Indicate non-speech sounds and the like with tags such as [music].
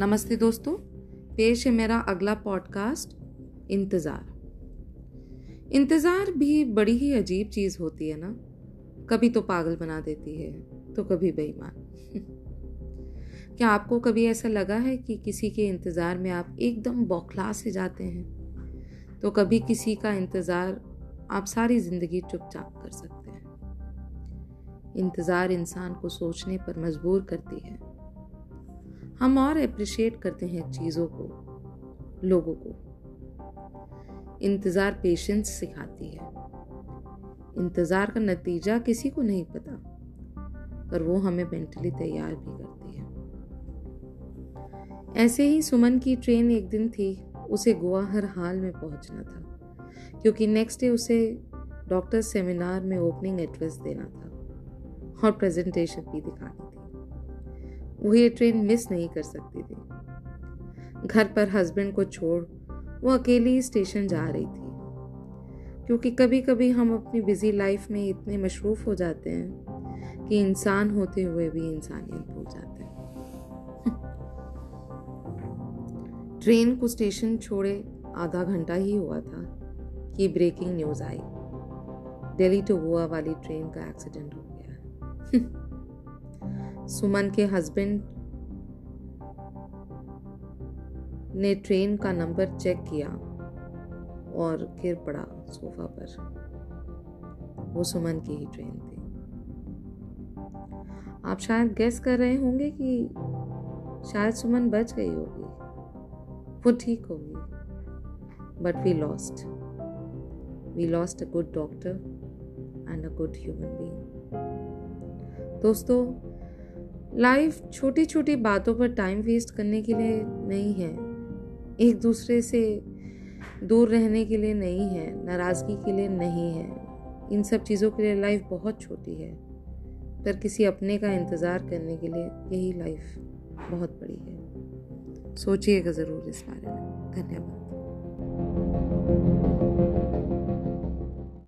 नमस्ते दोस्तों, पेश है मेरा अगला पॉडकास्ट इंतज़ार। इंतज़ार भी बड़ी ही अजीब चीज़ होती है ना? कभी तो पागल बना देती है तो कभी बेईमान। [laughs] क्या आपको कभी ऐसा लगा है कि किसी के इंतज़ार में आप एकदम बौखला से जाते हैं? तो कभी किसी का इंतज़ार आप सारी ज़िंदगी चुपचाप कर सकते हैं। इंतज़ार इंसान को सोचने पर मजबूर करती है। हम और अप्रिशिएट करते हैं चीज़ों को, लोगों को। इंतज़ार पेशेंस सिखाती है। इंतज़ार का नतीजा किसी को नहीं पता, पर वो हमें मेंटली तैयार भी करती है। ऐसे ही सुमन की ट्रेन एक दिन थी, उसे गोवा हर हाल में पहुँचना था, क्योंकि नेक्स्ट डे उसे डॉक्टर सेमिनार में ओपनिंग एड्रेस देना था और प्रेजेंटेशन भी दिखानी थी। वो ये ट्रेन मिस नहीं कर सकती थी। घर पर हस्बैंड को छोड़ वो अकेली स्टेशन जा रही थी। क्योंकि कभी कभी हम अपनी बिज़ी लाइफ में इतने मशरूफ हो जाते हैं कि इंसान होते हुए भी इंसानियत भूल जाते हैं। [laughs] ट्रेन को स्टेशन छोड़े आधा घंटा ही हुआ था। कि ब्रेकिंग न्यूज़ आई। दिल्ली टू गोवा वाली ट्रेन का एक्सीडेंट हो गया। [laughs] सुमन के हस्बैंड ने ट्रेन का नंबर चेक किया और गिर पड़ा सोफा पर। वो सुमन की ही ट्रेन थी। आप शायद गैस कर रहे होंगे कि शायद सुमन बच गई होगी। वो ठीक होगी। But we lost we lost a good doctor and a good human being दोस्तों लाइफ छोटी छोटी बातों पर टाइम वेस्ट करने के लिए नहीं है। एक दूसरे से दूर रहने के लिए नहीं है, नाराज़गी के लिए नहीं है। इन सब चीज़ों के लिए लाइफ बहुत छोटी है। पर किसी अपने का इंतज़ार करने के लिए यही लाइफ बहुत बड़ी है। सोचिएगा ज़रूर इस बारे में। धन्यवाद।